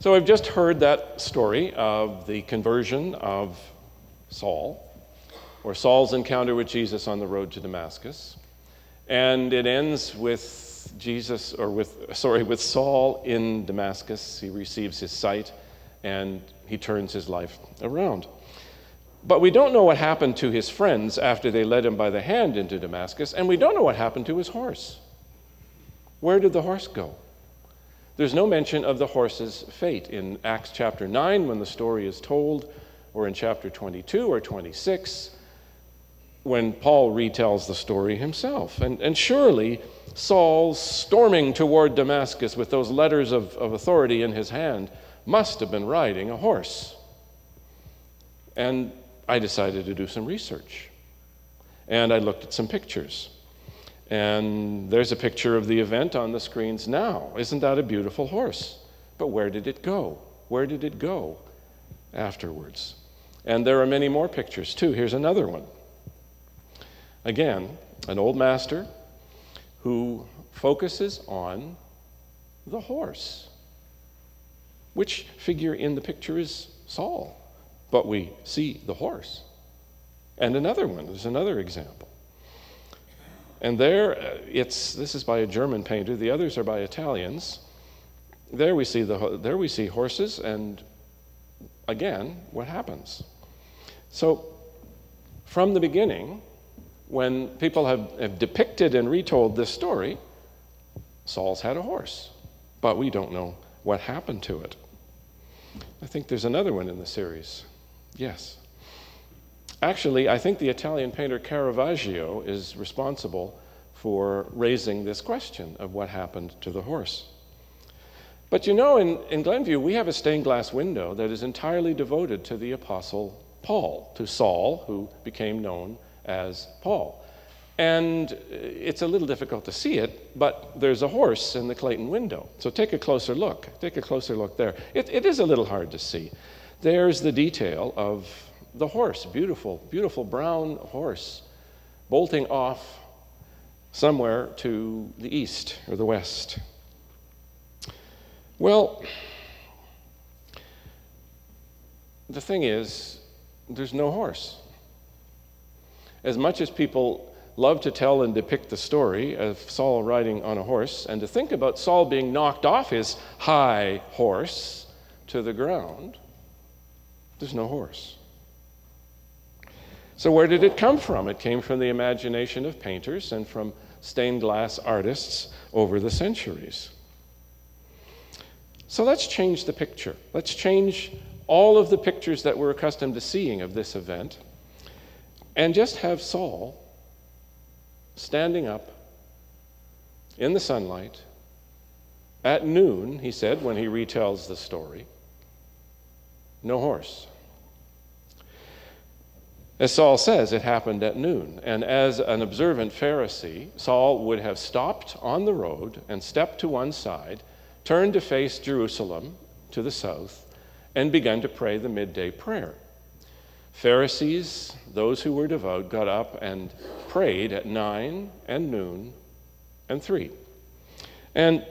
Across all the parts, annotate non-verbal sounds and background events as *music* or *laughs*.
So I've just heard that story of the conversion of Saul, or Saul's encounter with Jesus on the road to Damascus. And it ends with Jesus, or with, sorry, with Saul in Damascus. He receives his sight and he turns his life around. But we don't know what happened to his friends after they led him by the hand into Damascus, and we don't know what happened to his horse. Where did the horse go? There's no mention of the horse's fate in Acts chapter 9 when the story is told, or in chapter 22 or 26 when Paul retells the story himself. And, and surely Saul storming toward Damascus with those letters of, of authority in his hand must have been riding a horse. And I decided to do some research. And I looked at some pictures. And there's a picture of the event on the screens now. Isn't that a beautiful horse? But where did it go? Where did it go afterwards? And there are many more pictures too. Here's another one. Again, an old master who focuses on the horse. Which figure in the picture is Saul? But we see the horse. And another one, there's another example. And there, uh, it's, this is by a German painter, the others are by Italians. There we see, the, there we see horses, and again, what happens? So, from the beginning, when people have, have depicted and retold this story, Saul's had a horse, but we don't know what happened to it. I think there's another one in the series. Yes. Actually, I think the Italian painter Caravaggio is responsible for raising this question of what happened to the horse. But you know, in, in Glenview, we have a stained glass window that is entirely devoted to the Apostle Paul, to Saul, who became known as Paul. And uh, it's a little difficult to see it, but there's a horse in the Clayton window. So take a closer look. Take a closer look there. It, it is a little hard to see. There's the detail of the horse, beautiful, beautiful brown horse, bolting off somewhere to the east or the west. Well, the thing is, there's no horse. As much as people love to tell and depict the story of Saul riding on a horse, and to think about Saul being knocked off his high horse to the ground, there's no horse. So, where did it come from? It came from the imagination of painters and from stained glass artists over the centuries. So, let's change the picture. Let's change all of the pictures that we're accustomed to seeing of this event and just have Saul standing up in the sunlight at noon, he said, when he retells the story. No horse. As Saul says, it happened at noon. And as an observant Pharisee, Saul would have stopped on the road and stepped to one side, turned to face Jerusalem to the south, and begun to pray the midday prayer. Pharisees, those who were devout, got up and prayed at 9 and noon and 3. And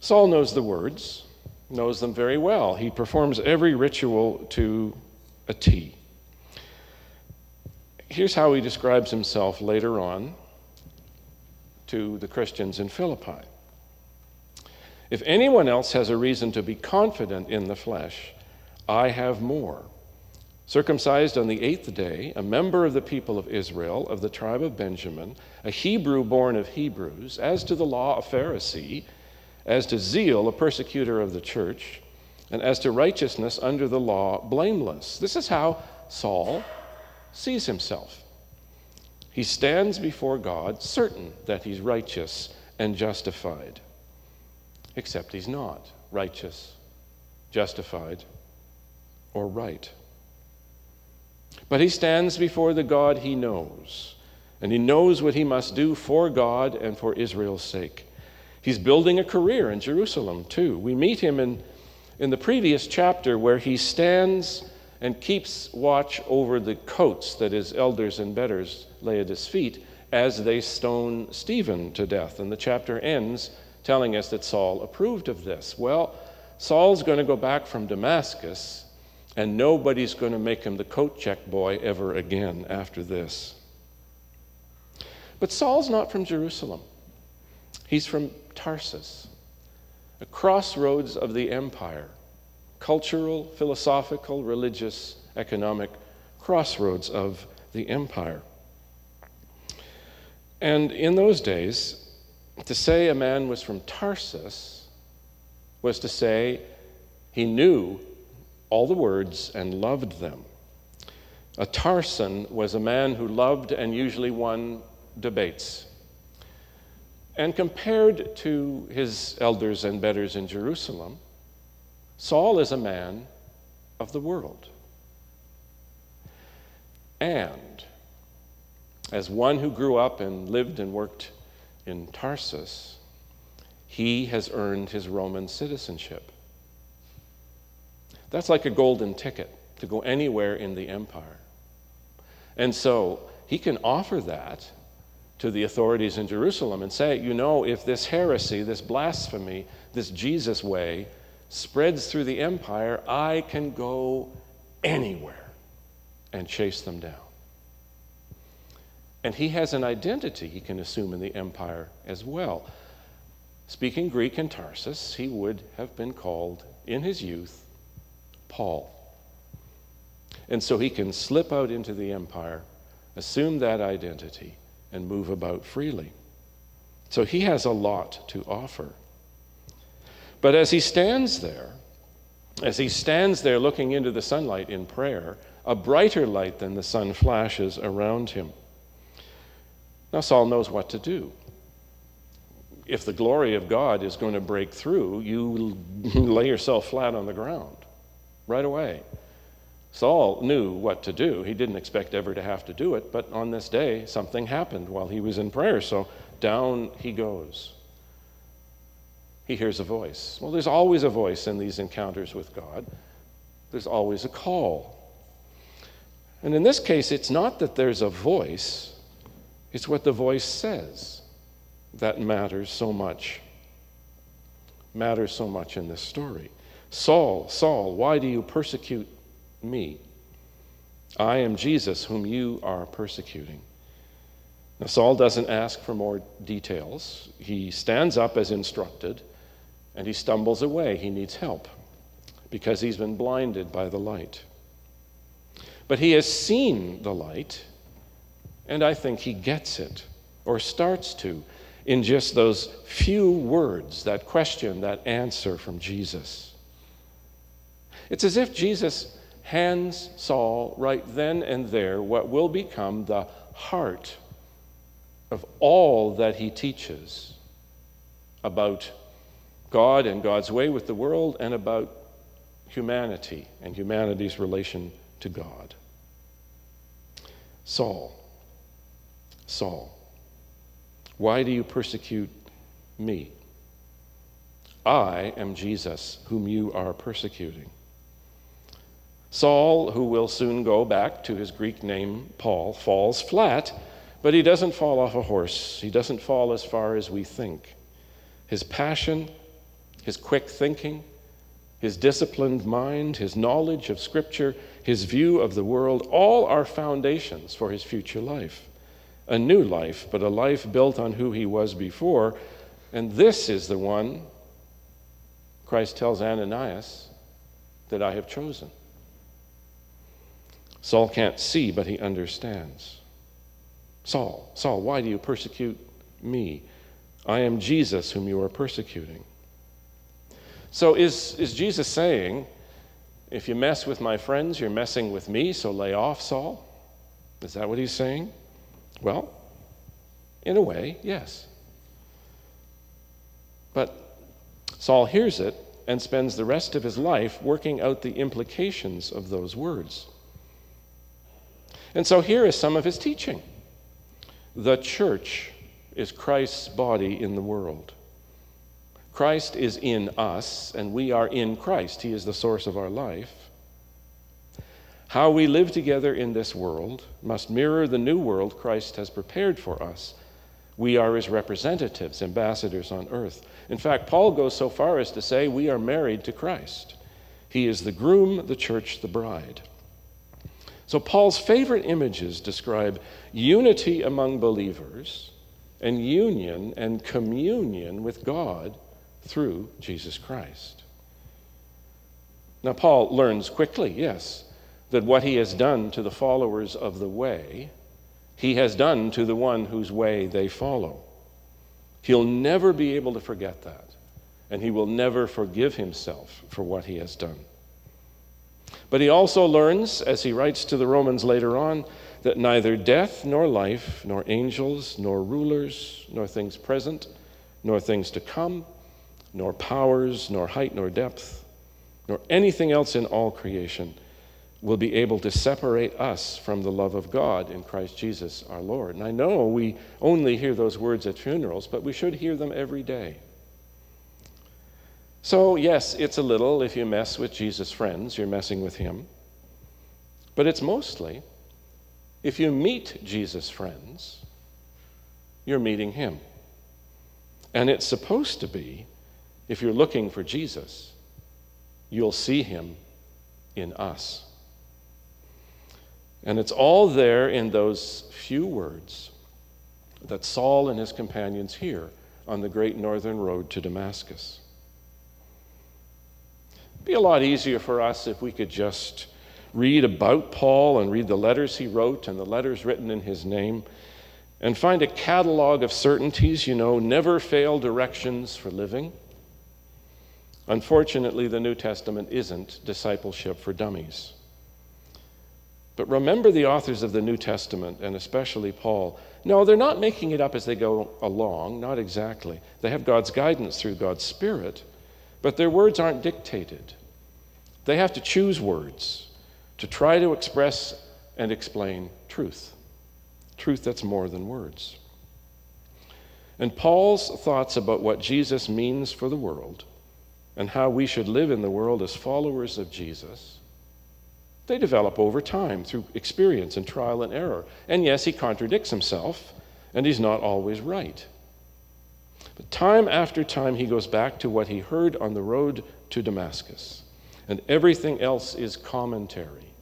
Saul knows the words, knows them very well. He performs every ritual to a T. Here's how he describes himself later on to the Christians in Philippi. If anyone else has a reason to be confident in the flesh, I have more. Circumcised on the eighth day, a member of the people of Israel, of the tribe of Benjamin, a Hebrew born of Hebrews, as to the law, a Pharisee, as to zeal, a persecutor of the church, and as to righteousness under the law, blameless. This is how Saul sees himself. He stands before God certain that he's righteous and justified, except he's not righteous, justified, or right. But he stands before the God he knows, and he knows what he must do for God and for Israel's sake. He's building a career in Jerusalem, too. We meet him in, in the previous chapter where he stands and keeps watch over the coats that his elders and betters lay at his feet as they stone Stephen to death. And the chapter ends telling us that Saul approved of this. Well, Saul's going to go back from Damascus, and nobody's going to make him the coat check boy ever again after this. But Saul's not from Jerusalem, he's from Tarsus, a crossroads of the empire cultural, philosophical, religious, economic crossroads of the empire. And in those days, to say a man was from Tarsus was to say he knew all the words and loved them. A Tarsan was a man who loved and usually won debates. And compared to his elders and betters in Jerusalem, Saul is a man of the world. And as one who grew up and lived and worked in Tarsus, he has earned his Roman citizenship. That's like a golden ticket to go anywhere in the empire. And so he can offer that to the authorities in Jerusalem and say, you know, if this heresy, this blasphemy, this Jesus way spreads through the empire, I can go anywhere and chase them down. And he has an identity he can assume in the empire as well. Speaking Greek in Tarsus, he would have been called in his youth Paul. And so he can slip out into the empire, assume that identity, and move about freely. So he has a lot to offer. But as he stands there, as he stands there looking into the sunlight in prayer, a brighter light than the sun flashes around him. Now, Saul knows what to do. If the glory of God is going to break through, you *laughs* lay yourself flat on the ground right away. Saul knew what to do. He didn't expect ever to have to do it, but on this day, something happened while he was in prayer, so down he goes he hears a voice. Well, there's always a voice in these encounters with God, there's always a call. And in this case, it's not that there's a voice, it's what the voice says that matters so much. Matters so much in this story. Saul, Saul, why do you persecute me? I am Jesus, whom you are persecuting. Now, Saul doesn't ask for more details. He stands up as instructed and he stumbles away. He needs help because he's been blinded by the light. But he has seen the light, and I think he gets it, or starts to, in just those few words, that question, that answer from Jesus. It's as if Jesus hands Saul right then and there what will become the heart of all that he teaches about God and God's way with the world and about humanity and humanity's relation to God. Saul, Saul, why do you persecute me? I am Jesus, whom you are persecuting. Saul, who will soon go back to his Greek name, Paul, falls flat, but he doesn't fall off a horse. He doesn't fall as far as we think. His passion his quick thinking, his disciplined mind, his knowledge of Scripture, his view of the world, all are foundations for his future life. A new life, but a life built on who he was before. And this is the one Christ tells Ananias that I have chosen. Saul can't see, but he understands. Saul, Saul, why do you persecute me? I am Jesus whom you are persecuting. So, is, is Jesus saying, if you mess with my friends, you're messing with me, so lay off, Saul? Is that what he's saying? Well, in a way, yes. But Saul hears it and spends the rest of his life working out the implications of those words. And so here is some of his teaching the church is Christ's body in the world. Christ is in us, and we are in Christ. He is the source of our life. How we live together in this world must mirror the new world Christ has prepared for us, We are his representatives, ambassadors on earth. In fact, Paul goes so far as to say we are married to Christ. He is the groom, the church, the bride. So, Paul's favorite images describe unity among believers and union and communion with God through Jesus Christ. Now, Paul learns quickly, yes, that what he has done to the followers of the way, he has done to the one whose way they follow. He'll never be able to forget that, and he will never forgive himself for what he has done. But he also learns, as he writes to the Romans later on, that neither death nor life, nor angels, nor rulers, nor things present, nor things to come, nor powers, nor height, nor depth, nor anything else in all creation will be able to separate us from the love of God in Christ Jesus our Lord. And I know we only hear those words at funerals, but we should hear them every day. So, yes, it's a little if you mess with Jesus' friends, you're messing with him. But it's mostly if you meet Jesus' friends, you're meeting him. And it's supposed to be if you're looking for Jesus, you'll see him in us. And it's all there in those few words that Saul and his companions hear on the great northern road to Damascus. It'd be a lot easier for us if we could just read about Paul and read the letters he wrote and the letters written in his name and find a catalog of certainties, you know, never fail directions for living. Unfortunately, the New Testament isn't discipleship for dummies. But remember the authors of the New Testament, and especially Paul. No, they're not making it up as they go along, not exactly. They have God's guidance through God's Spirit, but their words aren't dictated. They have to choose words to try to express and explain truth. Truth that's more than words. And Paul's thoughts about what Jesus means for the world and how we should live in the world as followers of Jesus they develop over time through experience and trial and error. And yes, he contradicts himself, and he's not always right. But time after time, he goes back to what he heard on the road to Damascus. And everything else is commentary.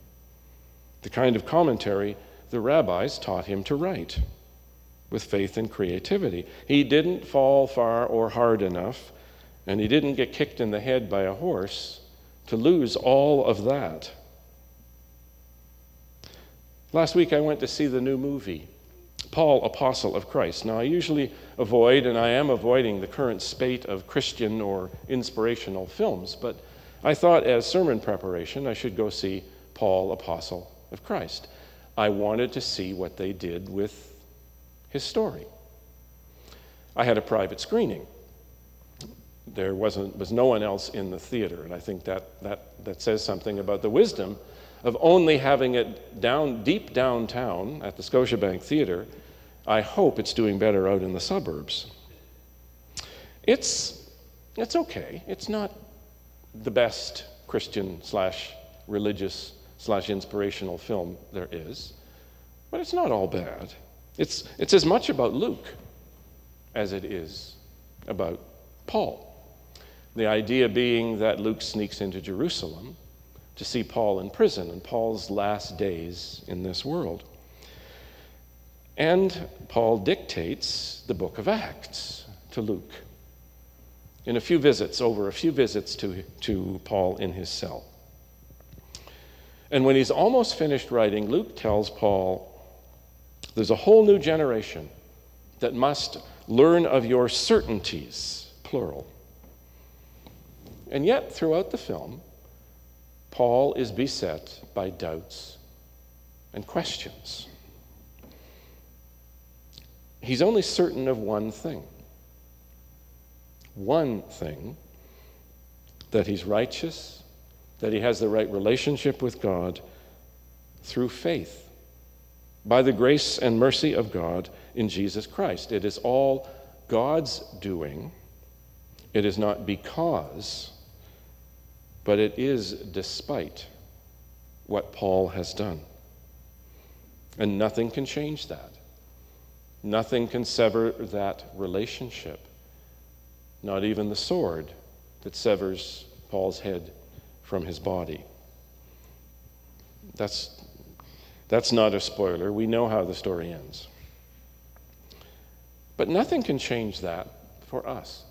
The kind of commentary the rabbis taught him to write with faith and creativity. He didn't fall far or hard enough, and he didn't get kicked in the head by a horse to lose all of that. Last week I went to see the new movie, Paul, Apostle of Christ. Now, I usually avoid, and I am avoiding, the current spate of Christian or inspirational films, but I thought as sermon preparation I should go see Paul, Apostle of Christ. I wanted to see what they did with his story. I had a private screening. There wasn't, was no one else in the theater, and I think that, that, that says something about the wisdom of only having it down deep downtown at the Scotiabank Theatre, I hope it's doing better out in the suburbs. It's, it's okay. It's not the best Christian slash religious slash inspirational film there is, but it's not all bad. It's, it's as much about Luke as it is about Paul. The idea being that Luke sneaks into Jerusalem to see Paul in prison and Paul's last days in this world. And Paul dictates the book of Acts to Luke in a few visits, over a few visits to, to Paul in his cell. And when he's almost finished writing, Luke tells Paul, There's a whole new generation that must learn of your certainties, plural. And yet, throughout the film, Paul is beset by doubts and questions. He's only certain of one thing. One thing that he's righteous, that he has the right relationship with God through faith, by the grace and mercy of God in Jesus Christ. It is all God's doing, it is not because but it is despite what Paul has done. And nothing can change that. Nothing can sever that relationship, not even the sword that severs Paul's head from his body. That's, that's not a spoiler. We know how the story ends. But nothing can change that for us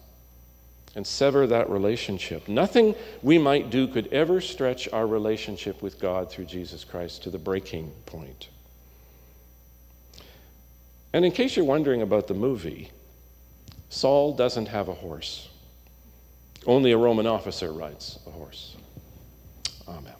and sever that relationship. Nothing we might do could ever stretch our relationship with God through Jesus Christ to the breaking point. And in case you're wondering about the movie, Saul doesn't have a horse. Only a Roman officer rides a horse. Amen.